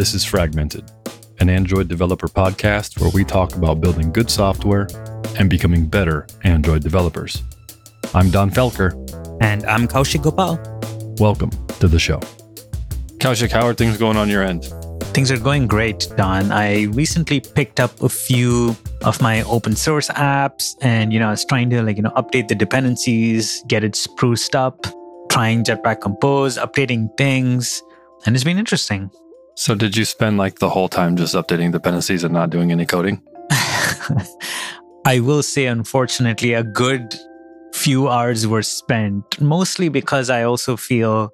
This is Fragmented, an Android developer podcast where we talk about building good software and becoming better Android developers. I'm Donn Felker. And I'm Kaushik Gopal. Welcome to the show. Kaushik, how are things going on your end? Things are going great, Donn. I recently picked up a few of my open source apps and, you know, I was trying to like, you know, update the dependencies, get it spruced up, trying Jetpack Compose, updating things. And it's been interesting. So, did you spend like the whole time just updating dependencies and not doing any coding? I will say, unfortunately, a good few hours were spent, mostly because I also feel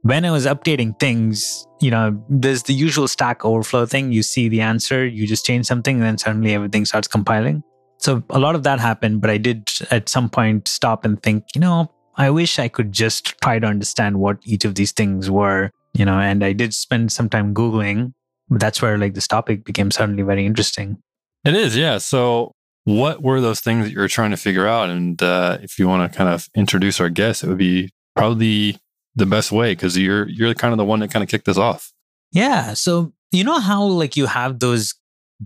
when I was updating things, you know, there's the usual stack overflow thing. You see the answer, you just change something, and then suddenly everything starts compiling. So a lot of that happened, but I did at some point stop and think, you know, I wish I could just try to understand what each of these things were, you know, and I did spend some time Googling, but that's where like this topic became suddenly very interesting. It is, yeah. So what were those things that you were trying to figure out? And uh, if you want to kind of introduce our guest, it would be probably the best way because you're you're kind of the one that kind of kicked this off. Yeah. So you know how like you have those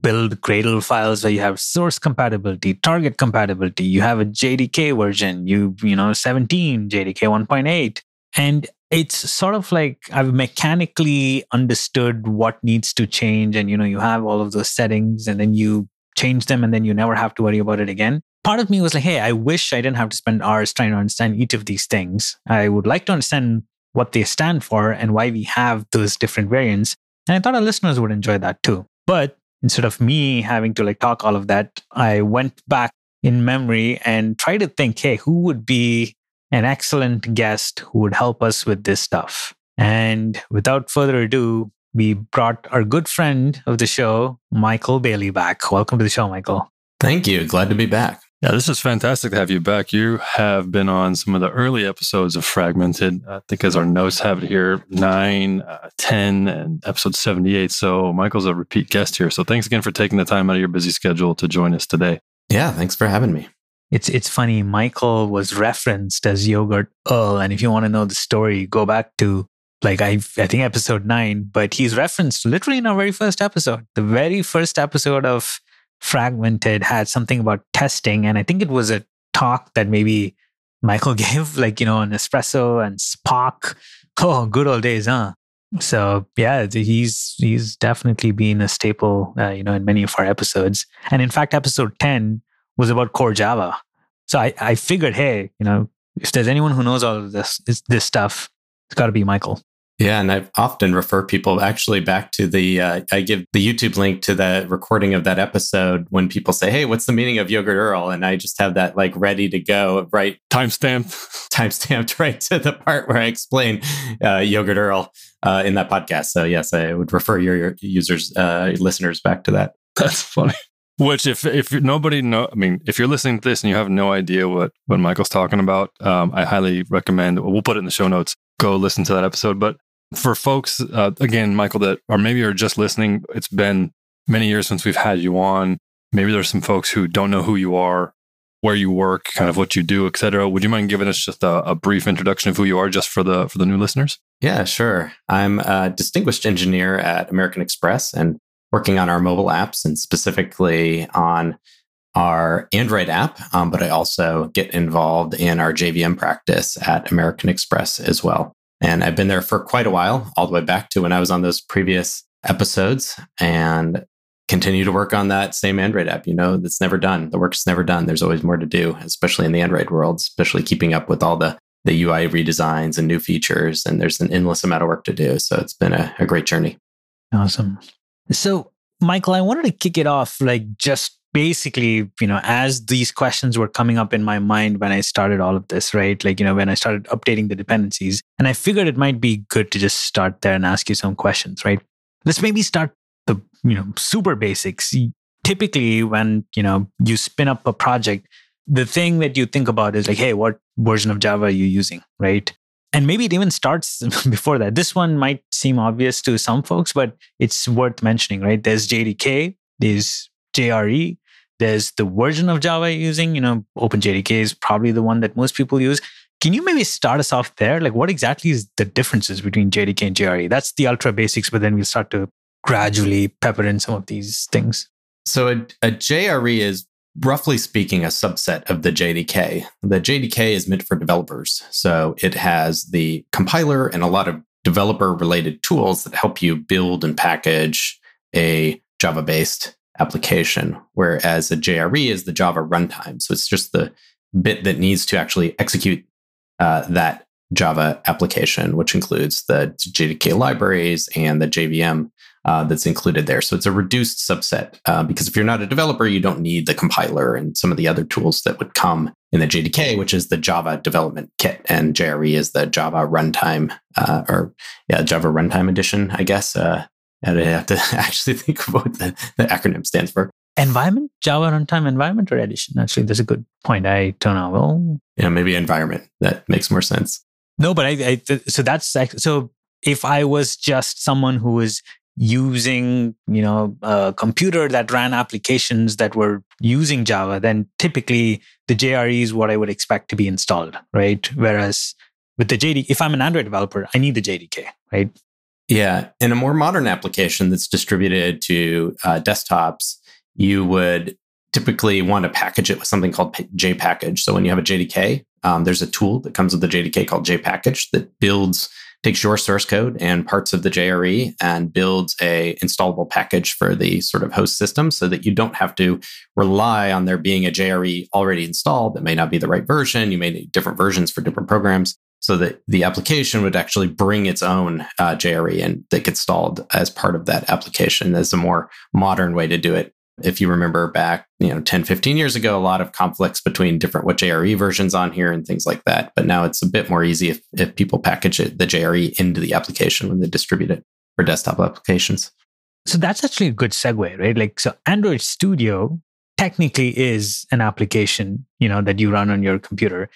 build Gradle files where you have source compatibility, target compatibility, you have a JDK version, you you know 17, JDK 1.8, and it's sort of like I've mechanically understood what needs to change, and you know you have all of those settings, and then you change them, and then you never have to worry about it again part of me was like, hey, I wish I didn't have to spend hours trying to understand each of these things. I would like to understand what they stand for and why we have those different variants. And I thought our listeners would enjoy that too. But instead of me having to like talk all of that, I went back in memory and tried to think, hey, who would be an excellent guest who would help us with this stuff? And without further ado, we brought our good friend of the show, Michael Bailey, back. Welcome to the show, Michael. Thank you. Glad to be back. Yeah, this is fantastic to have you back. You have been on some of the early episodes of Fragmented. I think as our notes have it here, 9, uh, 10, and episode 78. So Michael's a repeat guest here. So thanks again for taking the time out of your busy schedule to join us today. Yeah, thanks for having me. It's it's funny. Michael was referenced as Yogurt Earl, and if you want to know the story, go back to like I I think episode nine. But he's referenced literally in our very first episode, the very first episode of fragmented had something about testing and i think it was a talk that maybe michael gave like you know on espresso and Spock. oh good old days huh so yeah he's he's definitely been a staple uh, you know in many of our episodes and in fact episode 10 was about core java so i i figured hey you know if there's anyone who knows all of this this, this stuff it's got to be michael yeah, and I've often refer people actually back to the. Uh, I give the YouTube link to the recording of that episode when people say, "Hey, what's the meaning of Yogurtearl?" And I just have that like ready to go, right? Timestamp, timestamped right to the part where I explain uh, Yogurtearl uh, in that podcast. So yes, I would refer your, your users, uh, listeners, back to that. That's funny. Which, if if nobody know, I mean, if you're listening to this and you have no idea what what Michael's talking about, um, I highly recommend. We'll put it in the show notes. Go listen to that episode. But for folks, uh, again, Michael, that or maybe are just listening, it's been many years since we've had you on. Maybe there's some folks who don't know who you are, where you work, kind of what you do, et cetera. Would you mind giving us just a, a brief introduction of who you are, just for the for the new listeners? Yeah, sure. I'm a distinguished engineer at American Express and working on our mobile apps and specifically on our Android app, um, but I also get involved in our JVM practice at American Express as well. And I've been there for quite a while, all the way back to when I was on those previous episodes and continue to work on that same Android app. You know, that's never done. The work's never done. There's always more to do, especially in the Android world, especially keeping up with all the the UI redesigns and new features. And there's an endless amount of work to do. So it's been a, a great journey. Awesome. So, Michael, I wanted to kick it off like just basically, you know, as these questions were coming up in my mind when I started all of this, right? Like, you know, when I started updating the dependencies, and I figured it might be good to just start there and ask you some questions, right? Let's maybe start the, you know, super basics. Typically, when, you know, you spin up a project, the thing that you think about is like, hey, what version of Java are you using, right? And maybe it even starts before that. This one might seem obvious to some folks, but it's worth mentioning, right? There's JDK, there's JRE, there's the version of Java you're using, you know, OpenJDK is probably the one that most people use. Can you maybe start us off there? Like, what exactly is the differences between JDK and JRE? That's the ultra basics, but then we'll start to gradually pepper in some of these things? So a, a JRE is roughly speaking a subset of the JDK. The JDK is meant for developers. So it has the compiler and a lot of developer related tools that help you build and package a Java based application, whereas a JRE is the Java runtime. So it's just the bit that needs to actually execute uh, that Java application, which includes the JDK libraries and the JVM uh, that's included there. So it's a reduced subset uh, because if you're not a developer, you don't need the compiler and some of the other tools that would come in the JDK, which is the Java development kit, and JRE is the Java runtime uh, or yeah Java runtime edition, I guess. Uh, I have to actually think of what the, the acronym stands for. Environment, Java runtime environment or edition? Actually, that's a good point. I don't know. Well, yeah, maybe environment. That makes more sense. No, but I, I so that's so if I was just someone who was using you know a computer that ran applications that were using java then typically the jre is what i would expect to be installed right? Whereas with the jd if i'm an android developer i need the jdk right? Yeah in a more modern application that's distributed to uh, desktops you would typically want to package it with something called jpackage so when you have a jdk um, there's a tool that comes with the jdk called jpackage that builds takes your source code and parts of the JRE and builds a installable package for the sort of host system so that you don't have to rely on there being a JRE already installed that may not be the right version. You may need different versions for different programs so that the application would actually bring its own uh, JRE and that gets installed as part of that application as a more modern way to do it if you remember back, you know, 10, 15 years ago, a lot of conflicts between different what JRE versions on here and things like that. But now it's a bit more easy if, if people package it, the JRE into the application when they distribute it for desktop applications. So that's actually a good segue, right? Like, so Android Studio technically is an application, you know, that you run on your computer.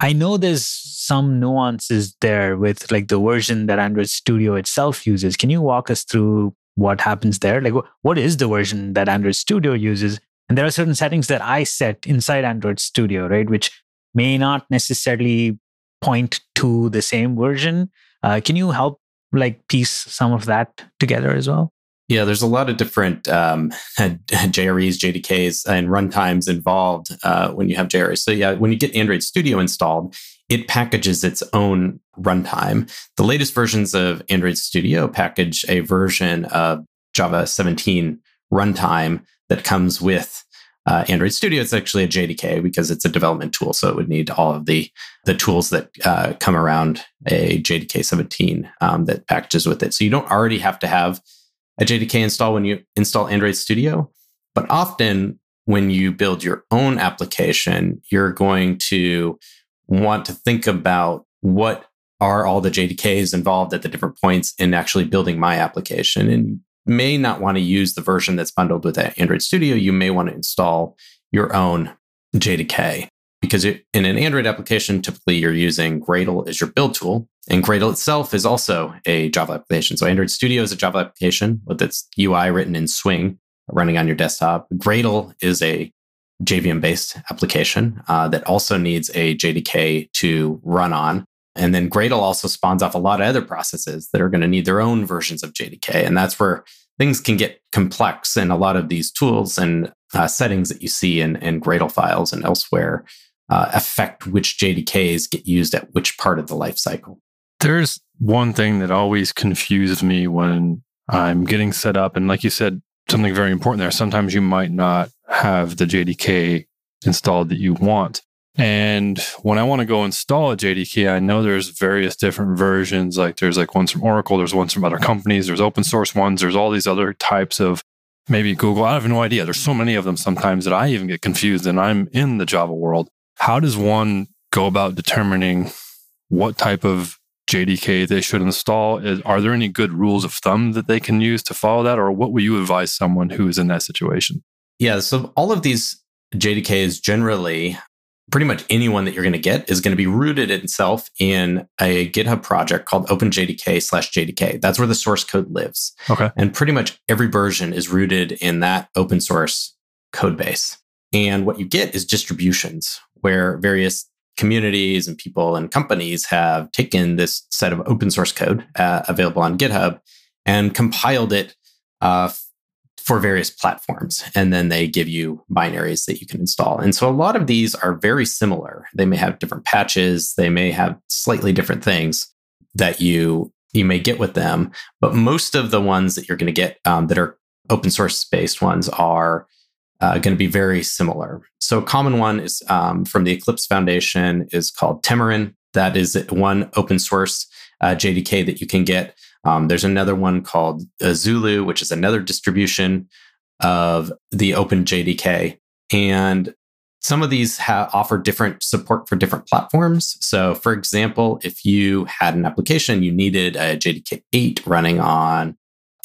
I know there's some nuances there with like the version that Android Studio itself uses. Can you walk us through what happens there. Like, what is the version that Android Studio uses? And there are certain settings that I set inside Android Studio, right, which may not necessarily point to the same version. Uh, can you help like piece some of that together as well? Yeah, there's a lot of different um, JREs, JDKs, and runtimes involved uh, when you have JREs. So yeah, when you get Android Studio installed, it packages its own runtime. The latest versions of Android Studio package a version of Java 17 runtime that comes with uh, Android Studio. It's actually a JDK because it's a development tool, so it would need all of the the tools that uh, come around a JDK 17 um, that packages with it. So you don't already have to have a JDK install when you install Android Studio, but often when you build your own application, you're going to want to think about what are all the JDKs involved at the different points in actually building my application. And you may not want to use the version that's bundled with Android Studio. You may want to install your own JDK because in an Android application, typically you're using Gradle as your build tool. And Gradle itself is also a Java application. So Android Studio is a Java application with its UI written in Swing running on your desktop. Gradle is a JVM based application uh, that also needs a JDK to run on. And then Gradle also spawns off a lot of other processes that are going to need their own versions of JDK. And that's where things can get complex. And a lot of these tools and uh, settings that you see in, in Gradle files and elsewhere uh, affect which JDKs get used at which part of the life cycle. There's one thing that always confused me when I'm getting set up. And like you said, something very important there. Sometimes you might not have the JDK installed that you want. And when I want to go install a JDK, I know there's various different versions. Like there's like ones from Oracle, there's ones from other companies, there's open source ones, there's all these other types of maybe Google. I have no idea. There's so many of them sometimes that I even get confused and I'm in the Java world. How does one go about determining what type of JDK they should install? Is, are there any good rules of thumb that they can use to follow that? Or what would you advise someone who is in that situation? Yeah, so all of these JDKs generally, pretty much anyone that you're going to get is going to be rooted itself in a GitHub project called OpenJDK slash JDK. That's where the source code lives. Okay. And pretty much every version is rooted in that open source code base. And what you get is distributions where various communities and people and companies have taken this set of open source code uh, available on GitHub and compiled it uh, for various platforms. And then they give you binaries that you can install. And so a lot of these are very similar. They may have different patches, they may have slightly different things that you you may get with them. But most of the ones that you're going to get um, that are open source based ones are uh, going to be very similar. So a common one is um, from the Eclipse Foundation is called Temurin. That is one open source uh, JDK that you can get. Um, there's another one called uh, Zulu, which is another distribution of the Open JDK. And some of these ha- offer different support for different platforms. So, for example, if you had an application, you needed a JDK 8 running on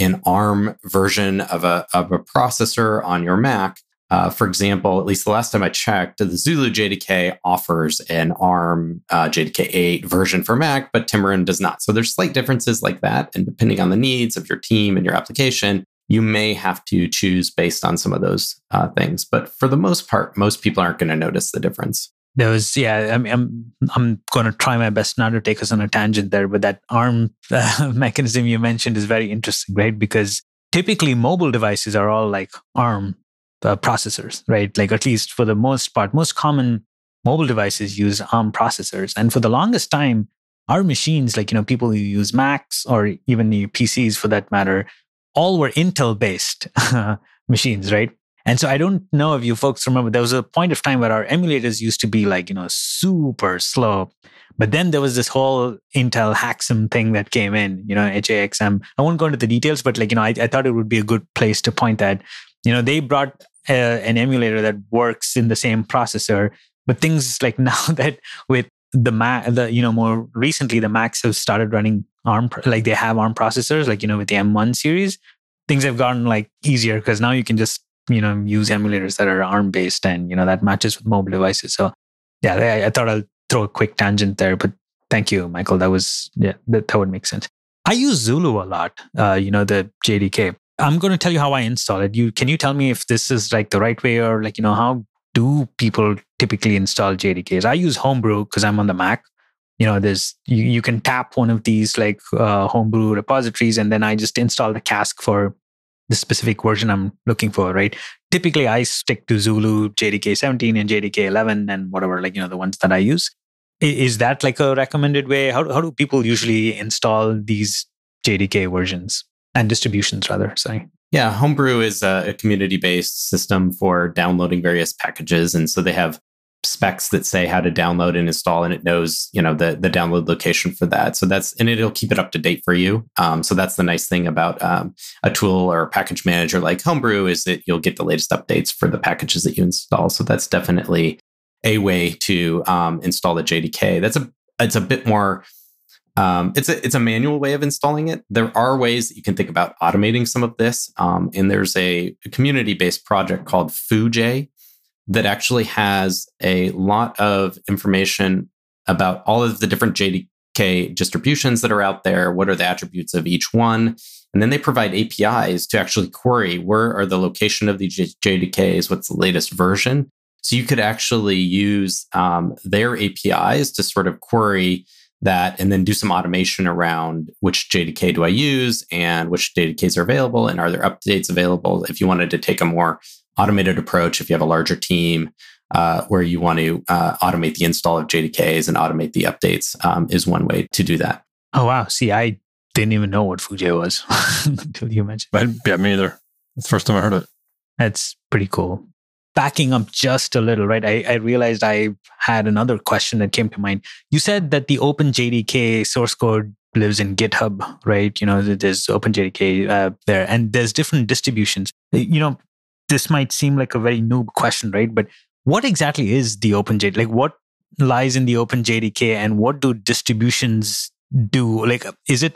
an ARM version of a, of a processor on your Mac, uh, for example, at least the last time I checked, the Zulu JDK offers an ARM uh, JDK 8 version for Mac, but Temurin does not. So there's slight differences like that. And depending on the needs of your team and your application, you may have to choose based on some of those uh, things. But for the most part, most people aren't going to notice the difference. There was, yeah, I mean, I'm, I'm going to try my best not to take us on a tangent there, but that ARM uh, mechanism you mentioned is very interesting, right? Because typically mobile devices are all like ARM uh, processors, right? Like at least for the most part, most common mobile devices use ARM processors. And for the longest time, our machines, like, you know, people who use Macs or even the PCs for that matter, all were Intel based machines, right? And so I don't know if you folks remember, there was a point of time where our emulators used to be like, you know, super slow. But then there was this whole Intel HAXM thing that came in, you know, HAXM. I won't go into the details, but like, you know, I, I thought it would be a good place to point that, you know, they brought uh, an emulator that works in the same processor. But things like now that with the Mac, the you know more recently the Macs have started running ARM, like they have ARM processors, like you know with the M1 series, things have gotten like easier because now you can just you know use emulators that are ARM based and you know that matches with mobile devices. So yeah, I, I thought I'll throw a quick tangent there, but thank you, Michael. That was yeah, that, that would make sense. I use Zulu a lot. Uh, you know the JDK. I'm going to tell you how I install it. You can you tell me if this is like the right way or like you know how do people typically install JDKs? I use Homebrew because I'm on the Mac. You know, there's you, you can tap one of these like uh, Homebrew repositories, and then I just install the cask for the specific version I'm looking for. Right? Typically, I stick to Zulu, JDK 17, and JDK 11, and whatever like you know the ones that I use. Is that like a recommended way? How how do people usually install these JDK versions? and distributions rather sorry yeah homebrew is a, community based system for downloading various packages and so they have specs that say how to download and install and it knows you know the the download location for that. So that's and it'll keep it up to date for you. Um, so that's the nice thing about um, a tool or a package manager like homebrew is that you'll get the latest updates for the packages that you install. So that's definitely a way to um, install the jdk that's a it's a bit more um, it's a it's a manual way of installing it. There are ways that you can think about automating some of this, um, and there's a, a community based project called FooJay that actually has a lot of information about all of the different JDK distributions that are out there. What are the attributes of each one? And then they provide APIs to actually query where are the location of these JDKs, what's the latest version. So you could actually use um, their APIs to sort of query that and then do some automation around which JDK do I use and which JDKs are available and are there updates available if you wanted to take a more automated approach if you have a larger team uh, where you want to uh, automate the install of JDKs and automate the updates um, is one way to do that. Oh wow! See, I didn't even know what FooJay was until you mentioned. But yeah, me either. It's the first time I heard it. That's pretty cool backing up just a little, right? I, I, realized I had another question that came to mind. You said that the OpenJDK source code lives in GitHub, right? You know, there's OpenJDK uh, there, and there's different distributions. You know, this might seem like a very noob question, right? But what exactly is the OpenJDK? Like, what lies in the OpenJDK, and what do distributions do? Like, is it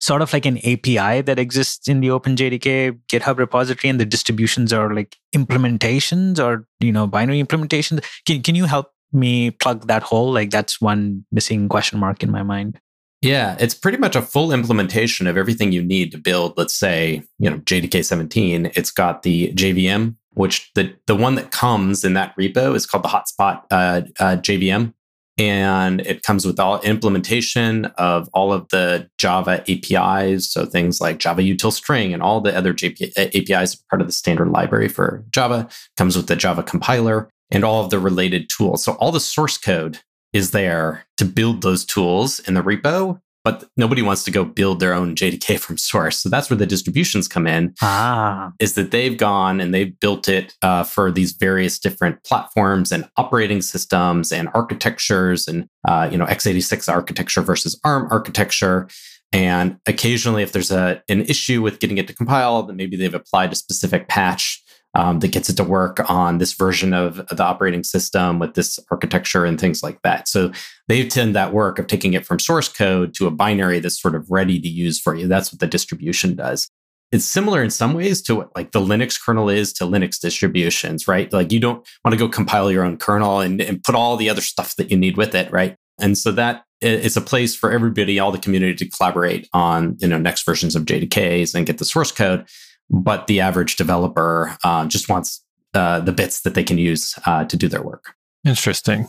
sort of like an API that exists in the OpenJDK GitHub repository, and the distributions are like implementations or you know binary implementations. Can can you help me plug that hole? Like that's one missing question mark in my mind. Yeah, it's pretty much a full implementation of everything you need to build. Let's say you know JDK 17. It's got the JVM, which the the one that comes in that repo is called the Hotspot uh, uh, JVM and it comes with all implementation of all of the Java APIs. So things like Java util string and all the other JP, APIs part of the standard library for Java comes with the Java compiler and all of the related tools. So all the source code is there to build those tools in the repo but nobody wants to go build their own JDK from source. So that's where the distributions come in. Ah. Is that they've gone and they've built it uh, for these various different platforms and operating systems and architectures and uh, you know x86 architecture versus ARM architecture. And occasionally, if there's a an issue with getting it to compile, then maybe they've applied a specific patch um, that gets it to work on this version of the operating system with this architecture and things like that. So they've done that work of taking it from source code to a binary that's sort of ready to use for you. That's what the distribution does. It's similar in some ways to what like the Linux kernel is to Linux distributions, right? Like you don't want to go compile your own kernel and, and put all the other stuff that you need with it, right? And so that is a place for everybody, all the community to collaborate on, you know, next versions of JDKs and get the source code but the average developer uh, just wants uh, the bits that they can use uh, to do their work. Interesting.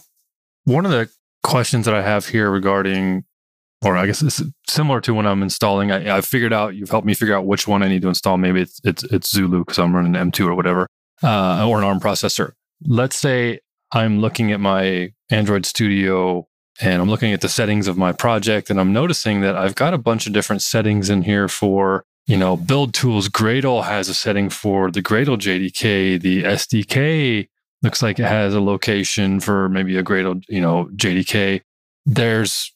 One of the questions that I have here regarding, or I guess it's similar to when I'm installing. I, I figured out you've helped me figure out which one I need to install. Maybe it's it's, it's Zulu because I'm running M2 or whatever, uh, or an ARM processor. Let's say I'm looking at my Android Studio and I'm looking at the settings of my project, and I'm noticing that I've got a bunch of different settings in here for you know, build tools, Gradle has a setting for the Gradle JDK. The SDK looks like it has a location for maybe a Gradle, you know, JDK. There's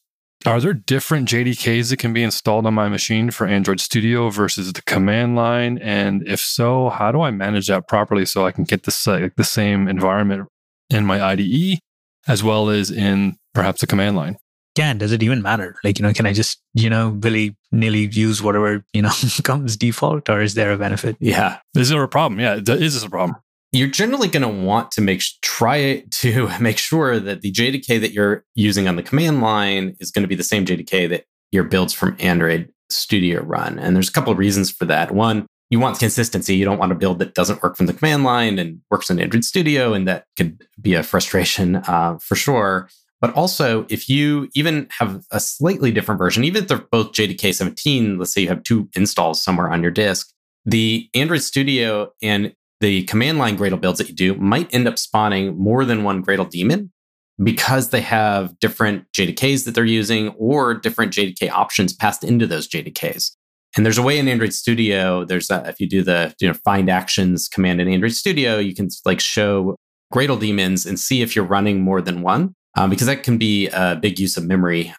are there different JDKs that can be installed on my machine for Android Studio versus the command line? And if so, how do I manage that properly so I can get the, like, the same environment in my IDE as well as in perhaps the command line? Can does it even matter? Like you know can i just you know willy nearly use whatever you know comes default or is there a benefit? Yeah. Is there a problem? Yeah is this a problem. You're generally going to want to make try to make sure that the jdk that you're using on the command line is going to be the same jdk that your builds from android studio run. And there's a couple of reasons for that. One you want consistency. You don't want a build that doesn't work from the command line and works in android studio and that could be a frustration uh, for sure but also, if you even have a slightly different version, even if they're both JDK 17, let's say you have two installs somewhere on your disk, the Android Studio and the command line Gradle builds that you do might end up spawning more than one Gradle daemon because they have different JDKs that they're using or different JDK options passed into those JDKs. And there's a way in Android Studio. There's a, if you do the you know find actions command in Android Studio, you can like show Gradle daemons and see if you're running more than one um, because that can be a big use of memory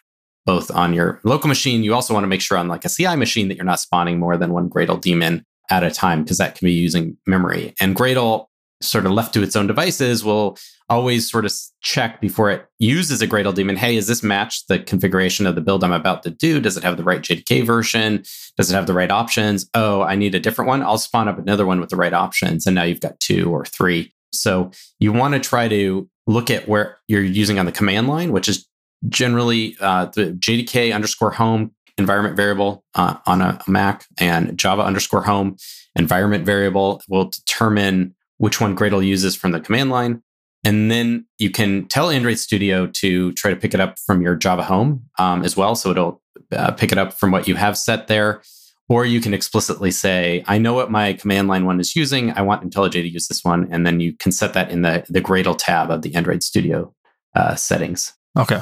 both on your local machine. You also want to make sure on like a CI machine that you're not spawning more than one Gradle daemon at a time because that can be using memory. And Gradle, sort of left to its own devices, will always sort of check before it uses a Gradle daemon. Hey, is this match the configuration of the build I'm about to do? Does it have the right JDK version? Does it have the right options? Oh, I need a different one. I'll spawn up another one with the right options. And now you've got two or three. So you want to try to look at where you're using on the command line, which is generally uh, the JDK underscore home environment variable uh, on a Mac and Java underscore home environment variable will determine which one Gradle uses from the command line. And then you can tell Android Studio to try to pick it up from your Java home um, as well. So it'll uh, pick it up from what you have set there. Or you can explicitly say, I know what my command line one is using. I want IntelliJ to use this one. And then you can set that in the, the Gradle tab of the Android Studio uh, settings. Okay.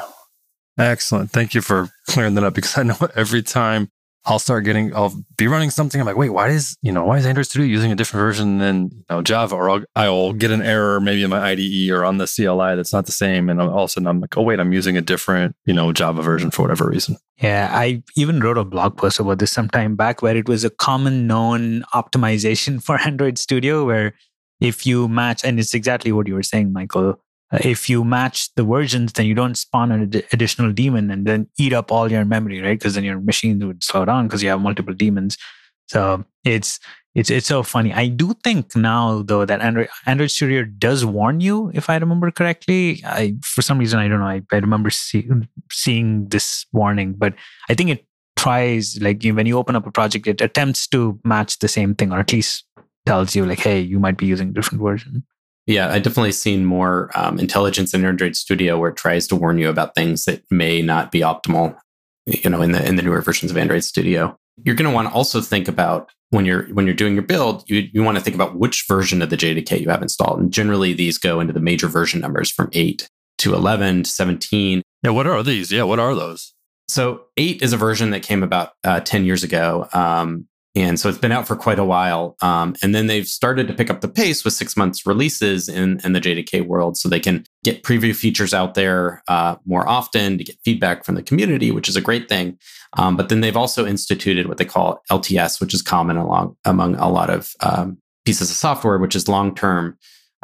Excellent. Thank you for clearing that up because I know every time I'll start getting, I'll be running something. I'm like, wait, why is, you know, why is Android Studio using a different version than, you know, Java? Or I'll, I'll get an error maybe in my IDE or on the CLI that's not the same. And all of a sudden I'm like, oh, wait, I'm using a different, you know, Java version for whatever reason. Yeah. I even wrote a blog post about this some time back where it was a common known optimization for Android Studio where if you match, and it's exactly what you were saying, Michael, Uh, if you match the versions, then you don't spawn an ad- additional demon and then eat up all your memory, right? Because then your machines would slow down because you have multiple daemons. So it's it's it's so funny. I do think now though that Android Android Studio does warn you, if I remember correctly. I for some reason I don't know. I, I remember see, seeing this warning, but I think it tries like when you open up a project, it attempts to match the same thing, or at least tells you like, hey, you might be using a different version. Yeah, I definitely seen more um, intelligence in Android Studio where it tries to warn you about things that may not be optimal. You know, in the in the newer versions of Android Studio, you're going to want to also think about when you're when you're doing your build, you you want to think about which version of the JDK you have installed. And generally, these go into the major version numbers from eight to eleven to seventeen. Yeah, what are these? Yeah, what are those? So eight is a version that came about uh, ten years ago. Um, and so it's been out for quite a while. Um, and then they've started to pick up the pace with six months releases in, in the JDK world. So they can get preview features out there uh, more often to get feedback from the community, which is a great thing. Um, but then they've also instituted what they call LTS, which is common along among a lot of um, pieces of software, which is long term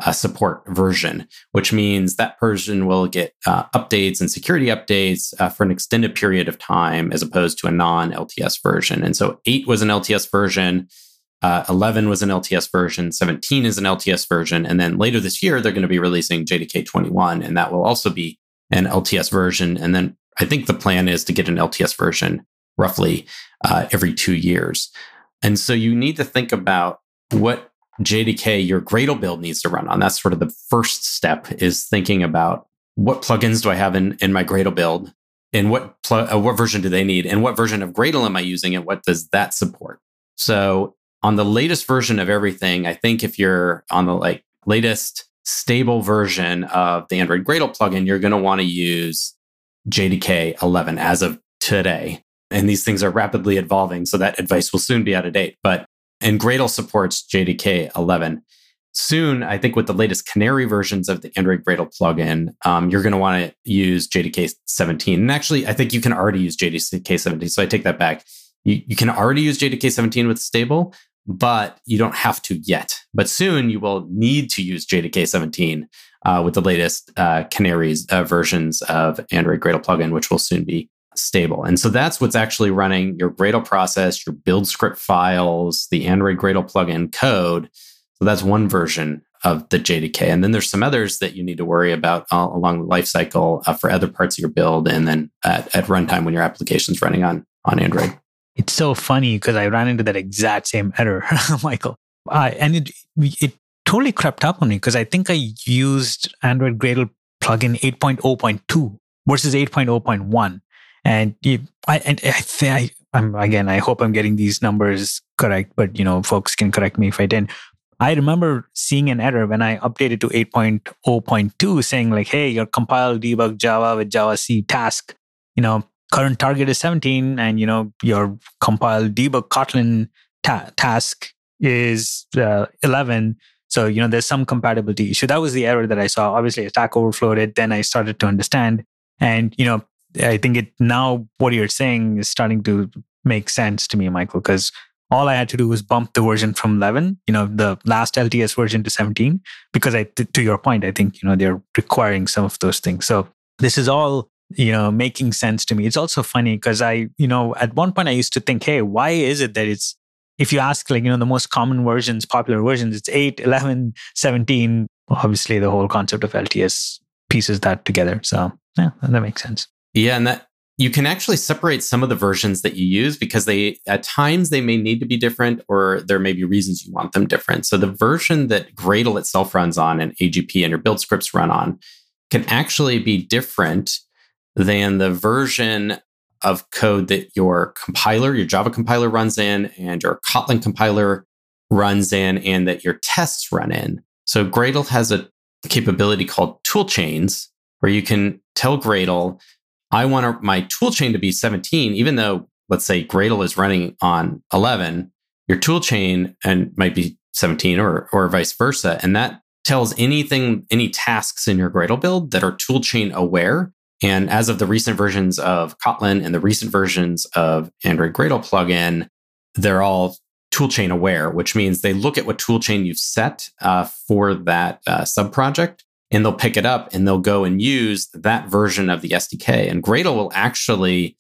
uh, support version, which means that version will get uh, updates and security updates uh, for an extended period of time as opposed to a non LTS version. And so 8 was an LTS version, uh, 11 was an LTS version, 17 is an LTS version. And then later this year, they're going to be releasing JDK 21, and that will also be an LTS version. And then I think the plan is to get an LTS version roughly uh, every two years. And so you need to think about what JDK your Gradle build needs to run on. That's sort of the first step is thinking about what plugins do I have in, in my Gradle build and what pl- uh, what version do they need and what version of Gradle am I using and what does that support? So on the latest version of everything, I think if you're on the like latest stable version of the Android Gradle plugin, you're going to want to use JDK 11 as of today. And these things are rapidly evolving, so that advice will soon be out of date. But and Gradle supports JDK 11. Soon, I think with the latest Canary versions of the Android Gradle plugin, um, you're going to want to use JDK 17. And actually, I think you can already use JDK 17. So I take that back. You, you can already use JDK 17 with stable, but you don't have to yet. But soon you will need to use JDK 17 uh, with the latest uh, Canaries uh, versions of Android Gradle plugin, which will soon be stable. And so that's what's actually running your Gradle process, your build script files, the Android Gradle plugin code. So that's one version of the JDK. And then there's some others that you need to worry about along the life cycle uh, for other parts of your build and then at, at runtime when your application's running on, on Android. It's so funny because I ran into that exact same error, Michael. Uh, and it, it totally crept up on me because I think I used Android Gradle plugin 8.0.2 versus 8.0.1. And I, and I think I, am again, I hope I'm getting these numbers correct, but you know, folks can correct me if I didn't. I remember seeing an error when I updated to 8.0.2 saying like, hey, your compile debug Java with Java C task, you know, current target is 17 and, you know, your compile debug Kotlin ta- task is uh, 11. So, you know, there's some compatibility issue. That was the error that I saw. Obviously, Stack Overflowed it. Then I started to understand. And, you know, I think it now what you're saying is starting to make sense to me, Michael, because all I had to do was bump the version from 11, you know, the last LTS version to 17, because I, to your point, I think, you know, they're requiring some of those things. So this is all, you know, making sense to me. It's also funny because I, you know, at one point I used to think, hey, why is it that it's, if you ask like, you know, the most common versions, popular versions, it's 8, 11, 17. Obviously, the whole concept of LTS pieces that together. So yeah, that makes sense. Yeah, and that you can actually separate some of the versions that you use because they at times they may need to be different or there may be reasons you want them different. So the version that Gradle itself runs on and AGP and your build scripts run on can actually be different than the version of code that your compiler, your Java compiler runs in and your Kotlin compiler runs in and that your tests run in. So Gradle has a capability called tool chains where you can tell Gradle I want my toolchain to be 17, even though let's say Gradle is running on 11, your toolchain and might be 17 or or vice versa. And that tells anything, any tasks in your Gradle build that are toolchain aware. And as of the recent versions of Kotlin and the recent versions of Android Gradle plugin, they're all toolchain aware, which means they look at what toolchain you've set uh, for that uh, sub project and they'll pick it up and they'll go and use that version of the SDK. And Gradle will actually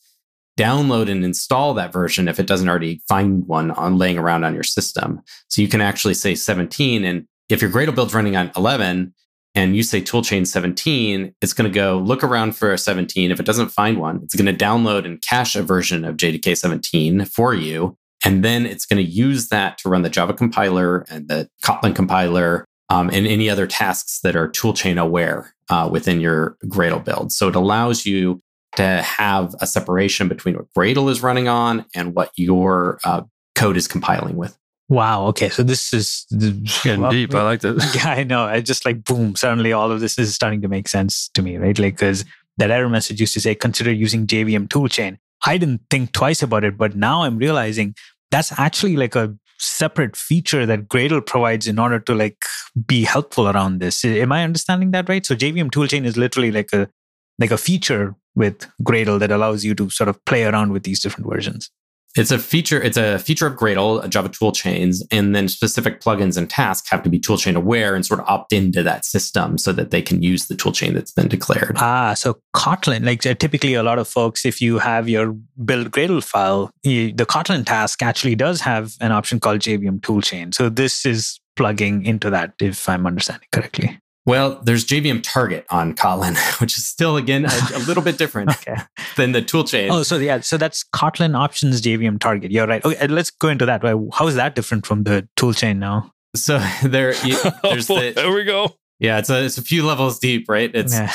download and install that version if it doesn't already find one on laying around on your system. So you can actually say 17. And if your Gradle build's running on 11 and you say toolchain 17, it's going to go look around for a 17. If it doesn't find one, it's going to download and cache a version of JDK 17 for you. And then it's going to use that to run the Java compiler and the Kotlin compiler um, and any other tasks that are toolchain aware uh, within your Gradle build. So it allows you to have a separation between what Gradle is running on and what your uh, code is compiling with. Wow. Okay. So this is getting well, deep. I like that. Yeah, I know. I just like boom. Suddenly, all of this is starting to make sense to me, right? Like because that error message used to say consider using JVM toolchain. I didn't think twice about it, but now I'm realizing that's actually like a separate feature that Gradle provides in order to like be helpful around this. Am I understanding that right? So JVM toolchain is literally like a like a feature with Gradle that allows you to sort of play around with these different versions. It's a feature. It's a feature of Gradle, Java tool chains, and then specific plugins and tasks have to be toolchain aware and sort of opt into that system so that they can use the toolchain that's been declared. Ah, so Kotlin, like uh, typically a lot of folks, if you have your build Gradle file, the Kotlin task actually does have an option called JVM toolchain. So this is plugging into that, if I'm understanding correctly. Well, there's JVM Target on Kotlin, which is still again a, a little bit different okay. than the toolchain. Oh, so yeah, so that's Kotlin options JVM Target. You're right. Okay, let's go into that. How is that different from the toolchain now? So there, you, there's the, there we go. Yeah, it's a it's a few levels deep, right? It's yeah.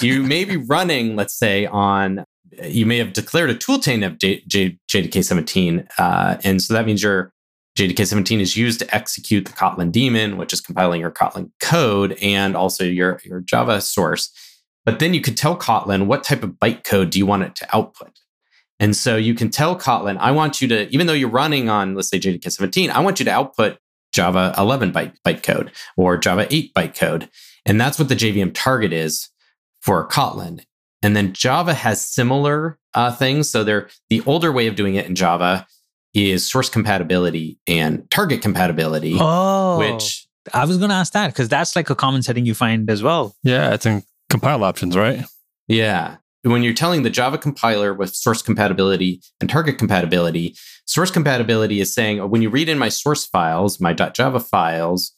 you may be running, let's say, on you may have declared a toolchain of J, J, JDK 17, uh, and so that means you're JDK 17 is used to execute the Kotlin daemon, which is compiling your Kotlin code and also your, your Java source. But then you could tell Kotlin what type of bytecode do you want it to output. And so you can tell Kotlin, I want you to, even though you're running on, let's say JDK 17, I want you to output Java 11 byte bytecode or Java 8 bytecode. And that's what the JVM target is for Kotlin. And then Java has similar uh, things. So they're the older way of doing it in Java is source compatibility and target compatibility. Oh, which I was going to ask that because that's like a common setting you find as well. Yeah, it's in compile options, right? Yeah. When you're telling the Java compiler with source compatibility and target compatibility, source compatibility is saying oh, when you read in my source files, my .java files,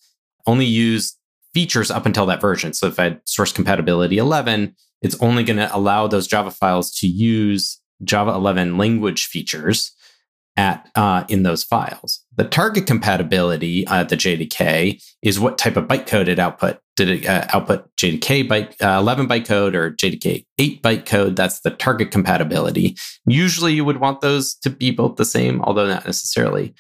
only use features up until that version. So if I had source compatibility 11, it's only going to allow those Java files to use Java 11 language features at uh, in those files. The target compatibility at uh, the JDK is what type of bytecode it output. Did it uh, output JDK byte uh, 11 bytecode or JDK 8 bytecode? That's the target compatibility. Usually, you would want those to be both the same, although not necessarily.